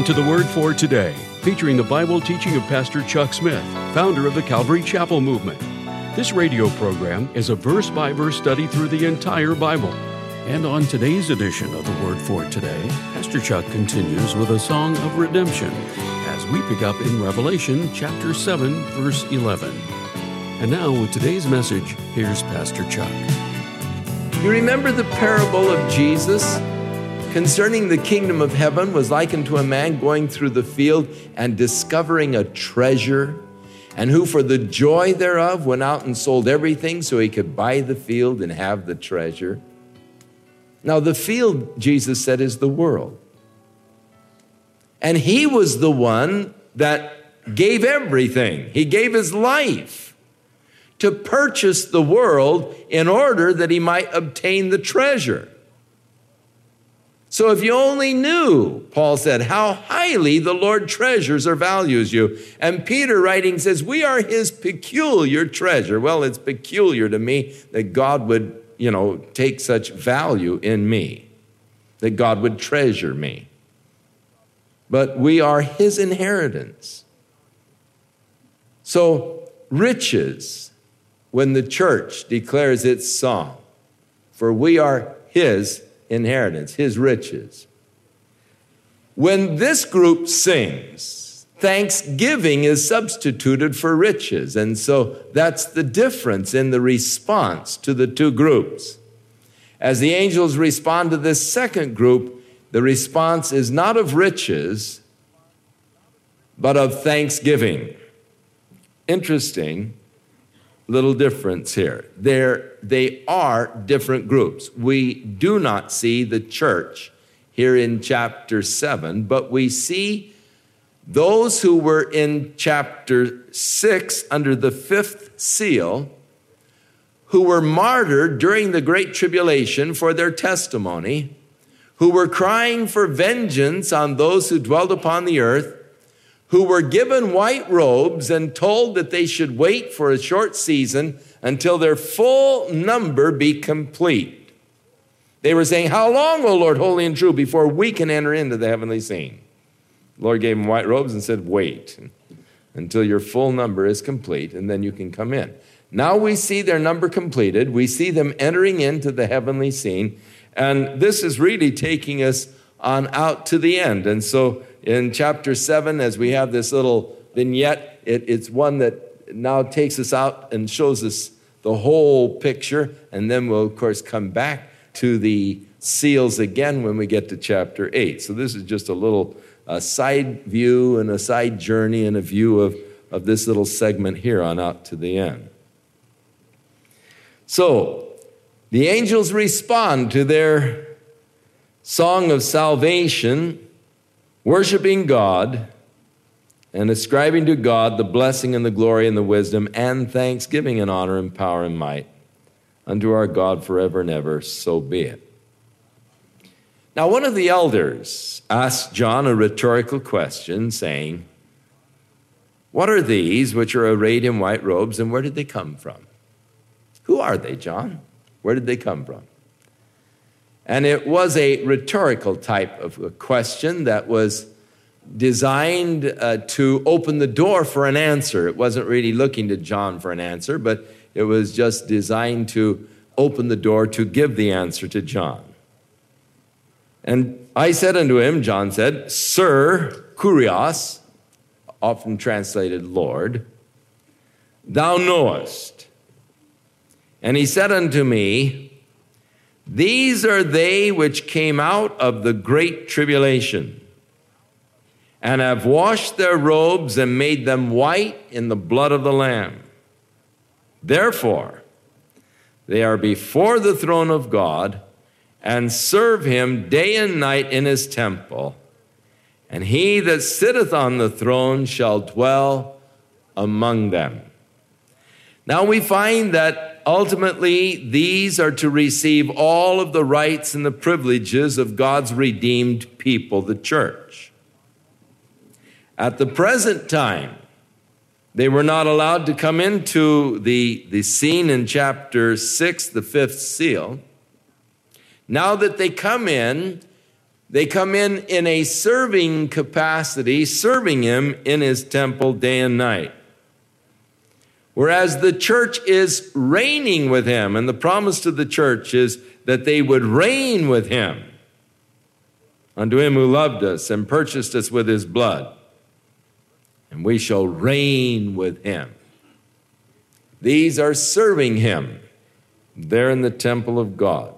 Welcome to the Word for Today, featuring the Bible teaching of Pastor Chuck Smith, founder of the Calvary Chapel Movement. This radio program is a verse by verse study through the entire Bible. And on today's edition of the Word for Today, Pastor Chuck continues with a song of redemption as we pick up in Revelation chapter 7, verse 11. And now, with today's message, here's Pastor Chuck. You remember the parable of Jesus concerning the kingdom of heaven was likened to a man going through the field and discovering a treasure, and who for the joy thereof went out and sold everything so he could buy the field and have the treasure. Now, the field, Jesus said, is the world. And he was the one that gave everything, he gave his life to purchase the world in order that he might obtain the treasure. So if you only knew, Paul said, how highly the Lord treasures or values you. And Peter writing says, we are his peculiar treasure. Well, it's peculiar to me that God would, you know, take such value in me, that God would treasure me. But we are his inheritance. So riches, when the church declares its song, for we are his inheritance, his riches. When this group sings, thanksgiving is substituted for riches. And so that's the difference in the response to the two groups. As the angels respond to this second group, the response is not of riches, but of thanksgiving. Interesting little difference here. They're, they are different groups. We do not see the church here in chapter 7, but we see those who were in chapter 6 under the fifth seal, who were martyred during the Great Tribulation for their testimony, who were crying for vengeance on those who dwelt upon the earth who were given white robes and told that they should wait for a short season until their full number be complete. They were saying, How long, O Lord, holy and true, before we can enter into the heavenly scene? The Lord gave them white robes and said, Wait until your full number is complete, and then you can come in. Now we see their number completed. We see them entering into the heavenly scene. And this is really taking us on out to the end. And so in chapter 7, as we have this little vignette, it, it's one that now takes us out and shows us the whole picture. And then we'll, of course, come back to the seals again when we get to chapter 8. So this is just a little side view and a side journey and a view of, of this little segment here on out to the end. So the angels respond to their song of salvation worshiping God and ascribing to God the blessing and the glory and the wisdom and thanksgiving and honor and power and might unto our God forever and ever, so be it. Now, one of the elders asked John a rhetorical question, saying, What are these which are arrayed in white robes, and where did they come from? Who are they, John? Where did they come from? And it was a rhetorical type of question that was designed uh, to open the door for an answer. It wasn't really looking to John for an answer, but it was just designed to open the door to give the answer to John. And I said unto him, John said, Sir, Kurios, often translated Lord, thou knowest. And he said unto me, these are they which came out of the great tribulation and have washed their robes and made them white in the blood of the Lamb. Therefore, they are before the throne of God and serve him day and night in his temple. And he that sitteth on the throne shall dwell among them. Now we find that ultimately, these are to receive all of the rights and the privileges of God's redeemed people, the church. At the present time, they were not allowed to come into the, the scene in chapter 6, the fifth seal. Now that they come in, They come in in a serving capacity, serving him in his temple day and night. Whereas the church is reigning with him, and the promise to the church is that they would reign with him. Unto him who loved us and purchased us with his blood, and we shall reign with him. These are serving him there in the temple of God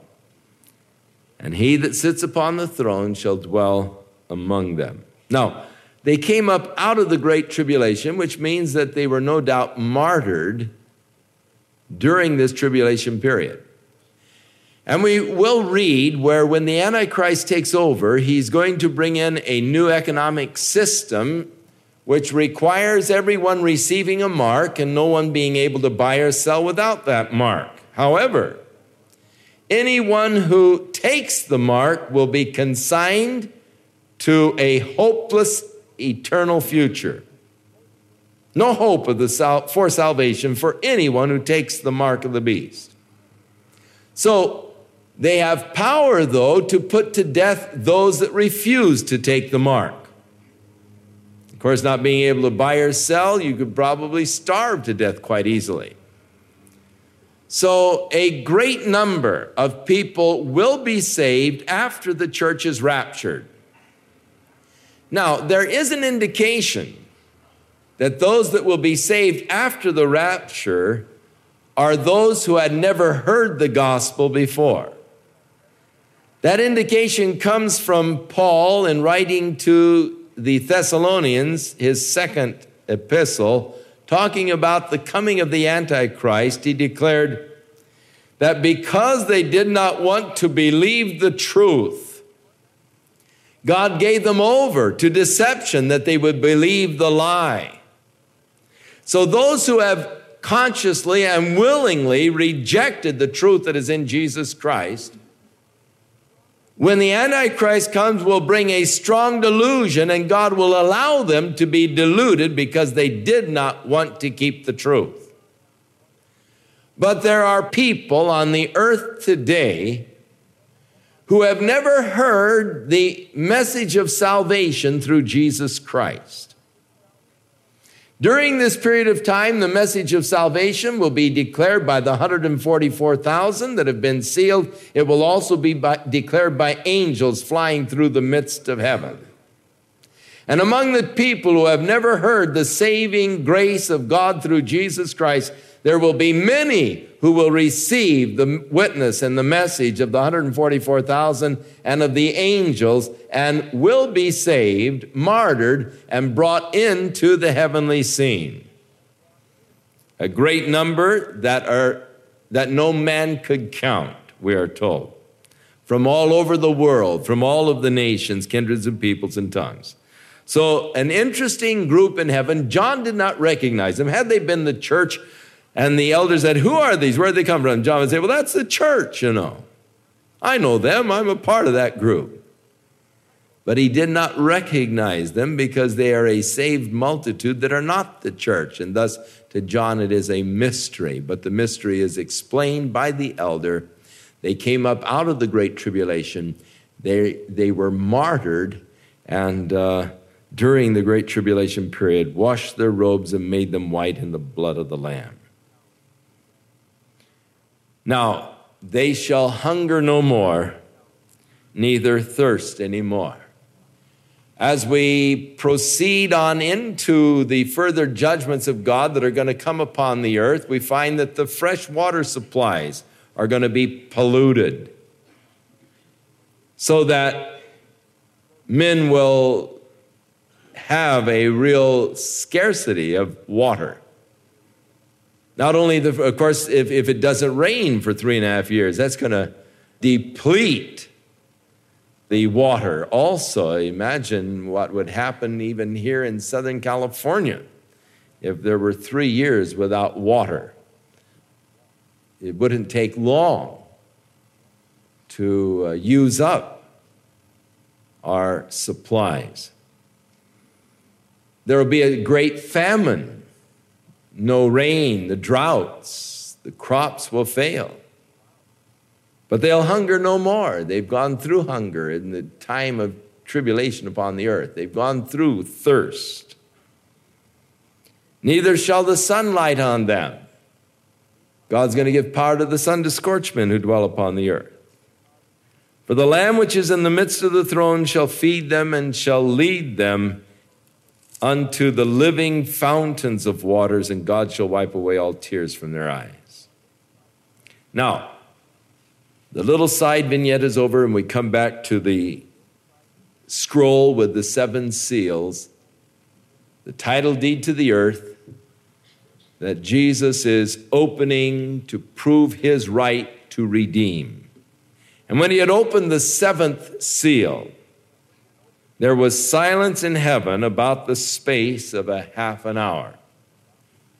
and he that sits upon the throne shall dwell among them. Now, they came up out of the great tribulation, which means that they were no doubt martyred during this tribulation period. And we will read where when the Antichrist takes over, he's going to bring in a new economic system which requires everyone receiving a mark and no one being able to buy or sell without that mark. However, Anyone who takes the mark will be consigned to a hopeless eternal future. No hope of the sal- for salvation for anyone who takes the mark of the beast. So they have power, though, to put to death those that refuse to take the mark. Of course, not being able to buy or sell, you could probably starve to death quite easily. So, a great number of people will be saved after the church is raptured. Now, there is an indication that those that will be saved after the rapture are those who had never heard the gospel before. That indication comes from Paul in writing to the Thessalonians, his second epistle, talking about the coming of the Antichrist, he declared that because they did not want to believe the truth, God gave them over to deception that they would believe the lie. So those who have consciously and willingly rejected the truth that is in Jesus Christ when the Antichrist comes, will bring a strong delusion, and God will allow them to be deluded because they did not want to keep the truth. But there are people on the earth today who have never heard the message of salvation through Jesus Christ. During this period of time, the message of salvation will be declared by the 144,000 that have been sealed. It will also be by, declared by angels flying through the midst of heaven. And among the people who have never heard the saving grace of God through Jesus Christ, there will be many who will receive the witness and the message of the 144,000 and of the angels and will be saved, martyred, and brought into the heavenly scene. A great number that are that no man could count, we are told. From all over the world, from all of the nations, kindreds and peoples and tongues. So, an interesting group in heaven. John did not recognize them. Had they been the church and the elder said, Who are these? Where did they come from? John would say, Well, that's the church, you know. I know them. I'm a part of that group. But he did not recognize them because they are a saved multitude that are not the church. And thus, to John, it is a mystery. But the mystery is explained by the elder. They came up out of the great tribulation, they, they were martyred, and uh, during the great tribulation period, washed their robes and made them white in the blood of the Lamb. Now, they shall hunger no more, neither thirst any more. As we proceed on into the further judgments of God that are going to come upon the earth, we find that the fresh water supplies are going to be polluted so that men will have a real scarcity of water. Not only, the, of course, if, if it doesn't rain for three and a half years, that's going to deplete the water. Also, imagine what would happen even here in Southern California if there were three years without water. It wouldn't take long to uh, use up our supplies. There will be a great famine no rain, the droughts, the crops will fail. But they'll hunger no more. They've gone through hunger in the time of tribulation upon the earth, they've gone through thirst. Neither shall the sun light on them. God's going to give power to the sun to scorch men who dwell upon the earth. For the Lamb which is in the midst of the throne shall feed them and shall lead them unto the living fountains of waters, and God shall wipe away all tears from their eyes. Now, the little side vignette is over, and we come back to the scroll with the seven seals, the title deed to the earth that Jesus is opening to prove his right to redeem. And when he had opened the seventh seal, there was silence in heaven about the space of a half an hour.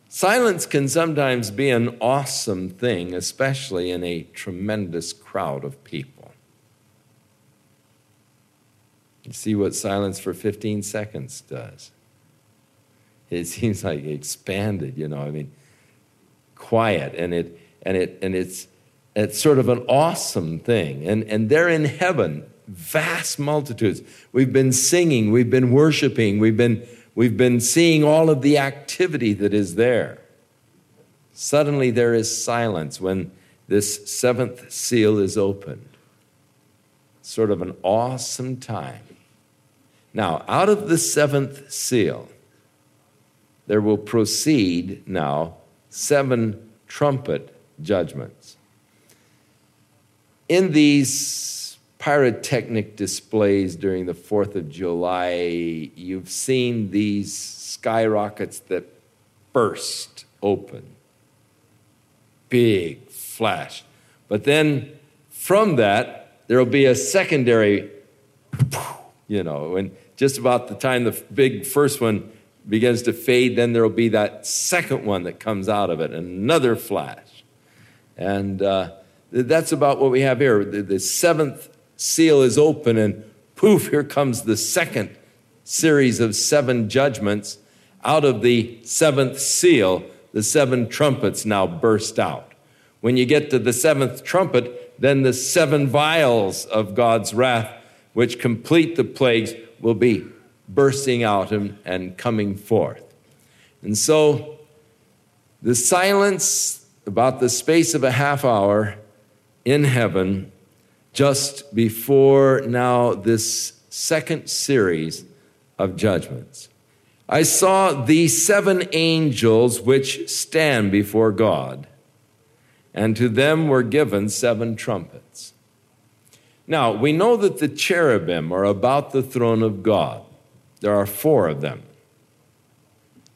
Silence can sometimes be an awesome thing, especially in a tremendous crowd of people. You see what silence for 15 seconds does. It seems like expanded, you know, I mean, quiet, and it and it and it's it's sort of an awesome thing. And and they're in heaven, vast multitudes. We've been singing, we've been worshiping, we've been We've been seeing all of the activity that is there. Suddenly there is silence when this seventh seal is opened. Sort of an awesome time. Now, out of the seventh seal, there will proceed now seven trumpet judgments. In these pyrotechnic displays during the 4th of July, you've seen these skyrockets that burst open. Big flash. But then from that, there will be a secondary, you know, and just about the time the big first one begins to fade, then there will be that second one that comes out of it, another flash. And uh, that's about what we have here. The, the seventh seal is open, and poof, here comes the second series of seven judgments. Out of the seventh seal, the seven trumpets now burst out. When you get to the seventh trumpet, then the seven vials of God's wrath, which complete the plagues, will be bursting out and, and coming forth. And so, the silence about the space of a half hour in heaven just before now this second series of judgments. I saw the seven angels which stand before God, and to them were given seven trumpets. Now, we know that the cherubim are about the throne of God. There are four of them.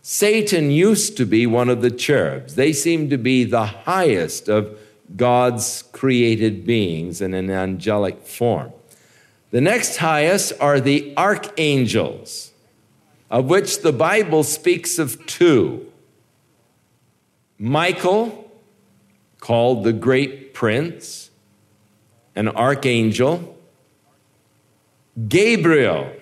Satan used to be one of the cherubs. They seem to be the highest of God's created beings in an angelic form. The next highest are the archangels, of which the Bible speaks of two Michael, called the great prince, an archangel, Gabriel,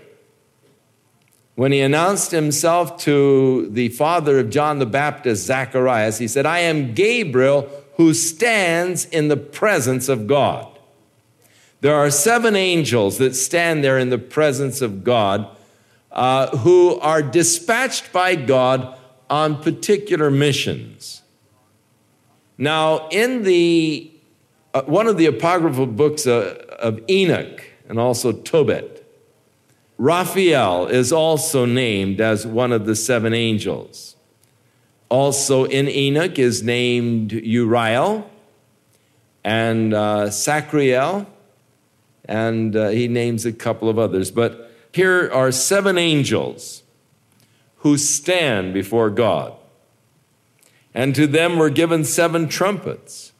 when he announced himself to the father of John the Baptist, Zacharias, he said, I am Gabriel who stands in the presence of God. There are seven angels that stand there in the presence of God uh, who are dispatched by God on particular missions. Now, in the uh, one of the apocryphal books uh, of Enoch and also Tobit, Raphael is also named as one of the seven angels. Also in Enoch is named Uriel and uh, Sacriel, and uh, he names a couple of others. But here are seven angels who stand before God. And to them were given seven trumpets.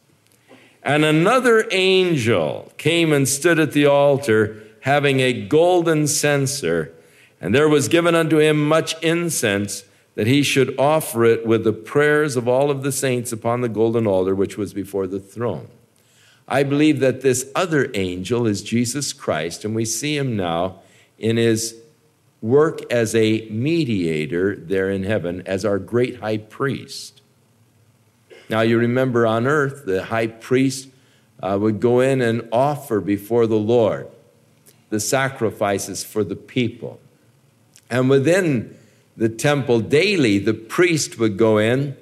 And another angel came and stood at the altar, having a golden censer, and there was given unto him much incense that he should offer it with the prayers of all of the saints upon the golden altar which was before the throne. I believe that this other angel is Jesus Christ, and we see him now in his work as a mediator there in heaven as our great high priest. Now, you remember on earth, the high priest uh, would go in and offer before the Lord the sacrifices for the people. And within the temple daily, the priest would go in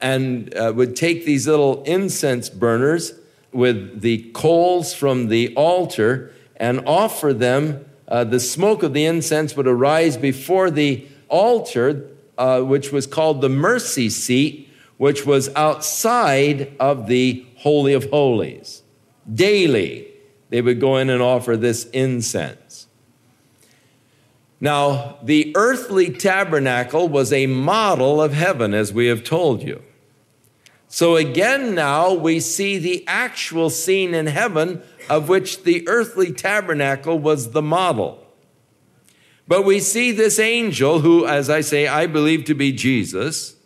and uh, would take these little incense burners with the coals from the altar and offer them. Uh, the smoke of the incense would arise before the altar, uh, which was called the mercy seat, which was outside of the Holy of Holies. Daily, they would go in and offer this incense. Now, the earthly tabernacle was a model of heaven, as we have told you. So again, now we see the actual scene in heaven of which the earthly tabernacle was the model. But we see this angel, who, as I say, I believe to be Jesus,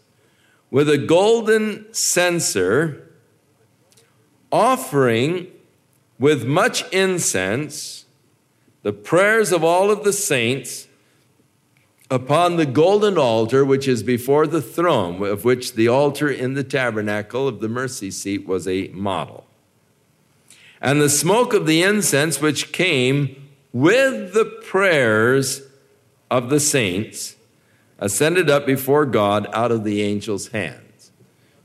with a golden censer, offering with much incense the prayers of all of the saints upon the golden altar which is before the throne, of which the altar in the tabernacle of the mercy seat was a model. And the smoke of the incense which came with the prayers of the saints ascended up before God out of the angel's hands.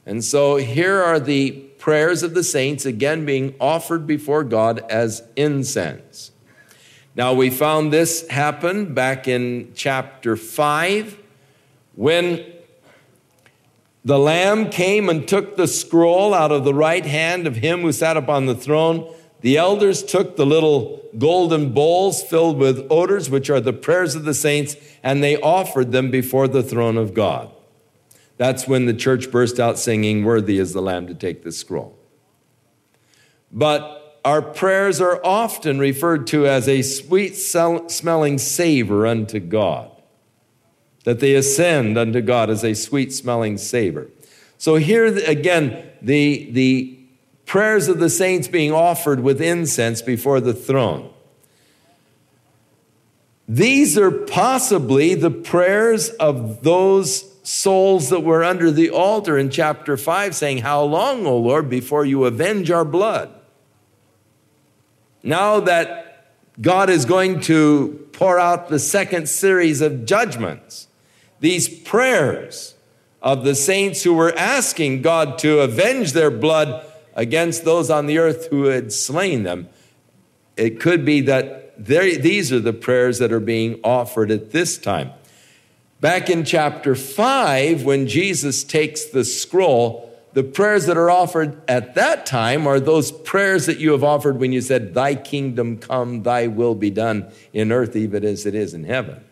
And so here are the prayers of the saints again being offered before God as incense. Now, we found this happen back in chapter 5 when the Lamb came and took the scroll out of the right hand of him who sat upon the throne. The elders took the little golden bowls filled with odors, which are the prayers of the saints, and they offered them before the throne of God. That's when the church burst out singing, Worthy is the Lamb to take the scroll. But our prayers are often referred to as a sweet smelling savor unto God, that they ascend unto God as a sweet smelling savor. So here again, the, the prayers of the saints being offered with incense before the throne. These are possibly the prayers of those souls that were under the altar in chapter 5, saying, How long, O Lord, before you avenge our blood? Now that God is going to pour out the second series of judgments, these prayers of the saints who were asking God to avenge their blood against those on the earth who had slain them, it could be that these are the prayers that are being offered at this time. Back in chapter 5, when Jesus takes the scroll, the prayers that are offered at that time are those prayers that you have offered when you said, Thy kingdom come, thy will be done in earth, even as it is in heaven.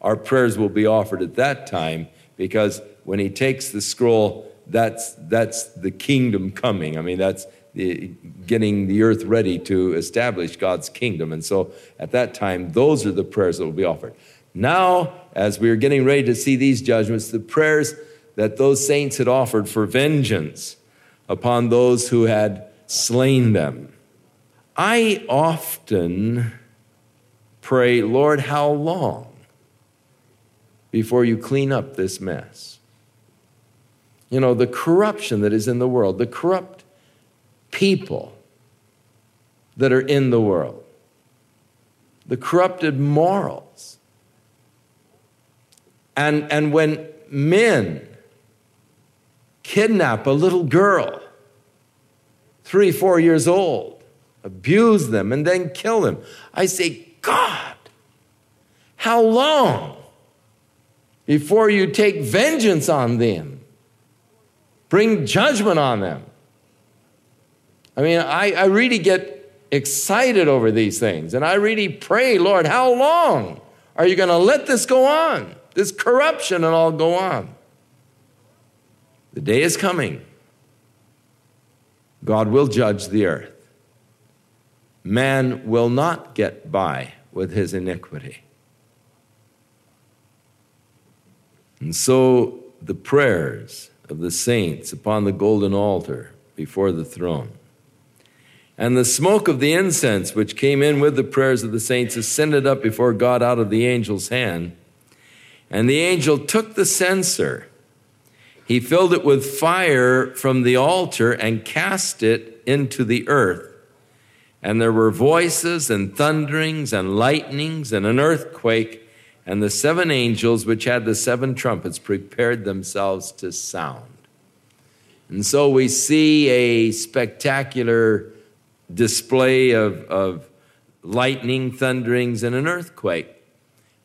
Our prayers will be offered at that time because when he takes the scroll, that's, that's the kingdom coming. I mean, that's the, getting the earth ready to establish God's kingdom. And so at that time, those are the prayers that will be offered. Now, as we are getting ready to see these judgments, the prayers that those saints had offered for vengeance upon those who had slain them. I often pray, Lord, how long before you clean up this mess? You know, the corruption that is in the world, the corrupt people that are in the world, the corrupted morals. And, and when men kidnap a little girl, three, four years old, abuse them, and then kill them. I say, God, how long before you take vengeance on them? Bring judgment on them. I mean, I, I really get excited over these things, and I really pray, Lord, how long are you going to let this go on? This corruption and all go on. The day is coming. God will judge the earth. Man will not get by with his iniquity. And so the prayers of the saints upon the golden altar before the throne, and the smoke of the incense which came in with the prayers of the saints ascended up before God out of the angel's hand. And the angel took the censer he filled it with fire from the altar and cast it into the earth. And there were voices and thunderings and lightnings and an earthquake, and the seven angels which had the seven trumpets prepared themselves to sound. And so we see a spectacular display of, of lightning, thunderings, and an earthquake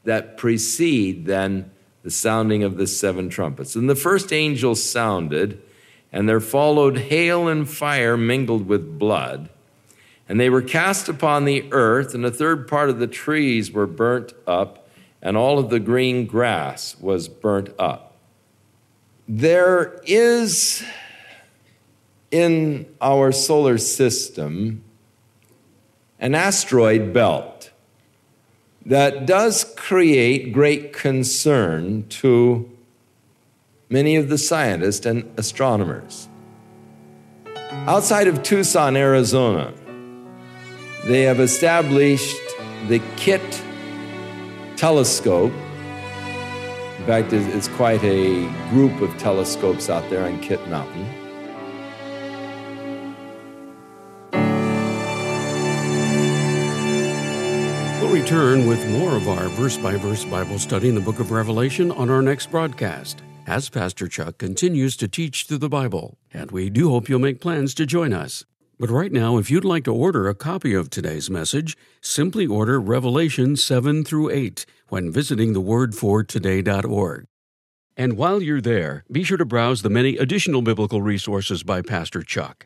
that precede then the sounding of the seven trumpets. And the first angel sounded, and there followed hail and fire mingled with blood. And they were cast upon the earth, and a third part of the trees were burnt up, and all of the green grass was burnt up. There is in our solar system an asteroid belt that does create great concern to many of the scientists and astronomers. Outside of Tucson, Arizona, they have established the Kitt telescope. In fact, it's quite a group of telescopes out there on Kitt Mountain. Return with more of our verse by verse Bible study in the book of Revelation on our next broadcast, as Pastor Chuck continues to teach through the Bible, and we do hope you'll make plans to join us. But right now, if you'd like to order a copy of today's message, simply order Revelation 7 through 8 when visiting thewordfortoday.org. And while you're there, be sure to browse the many additional biblical resources by Pastor Chuck.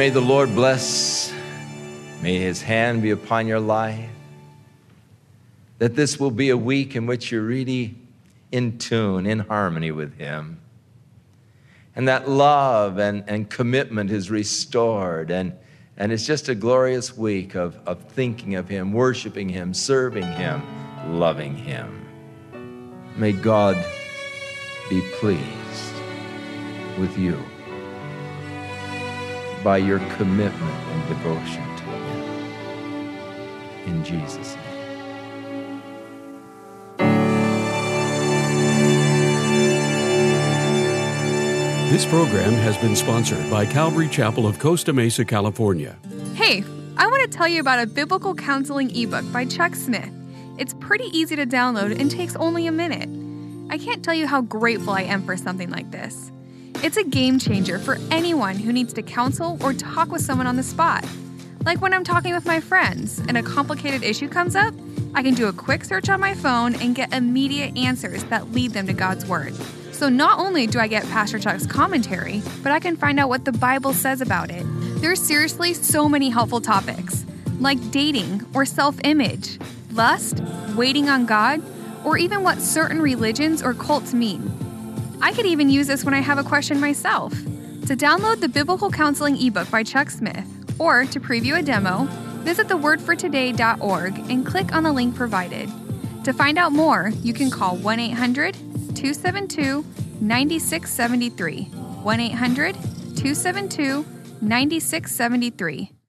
May the Lord bless. May his hand be upon your life. That this will be a week in which you're really in tune, in harmony with him. And that love and, and commitment is restored. And, and it's just a glorious week of, of thinking of him, worshiping him, serving him, loving him. May God be pleased with you by your commitment and devotion to Him. In Jesus' name. This program has been sponsored by Calvary Chapel of Costa Mesa, California. Hey, I want to tell you about a biblical counseling ebook by Chuck Smith. It's pretty easy to download and takes only a minute. I can't tell you how grateful I am for something like this. It's a game changer for anyone who needs to counsel or talk with someone on the spot. Like when I'm talking with my friends and a complicated issue comes up, I can do a quick search on my phone and get immediate answers that lead them to God's Word. So not only do I get Pastor Chuck's commentary, but I can find out what the Bible says about it. There's seriously so many helpful topics, like dating or self image, lust, waiting on God, or even what certain religions or cults mean. I could even use this when I have a question myself. To download the Biblical Counseling ebook by Chuck Smith, or to preview a demo, visit thewordfortoday.org and click on the link provided. To find out more, you can call 1 800 272 9673. 1 800 272 9673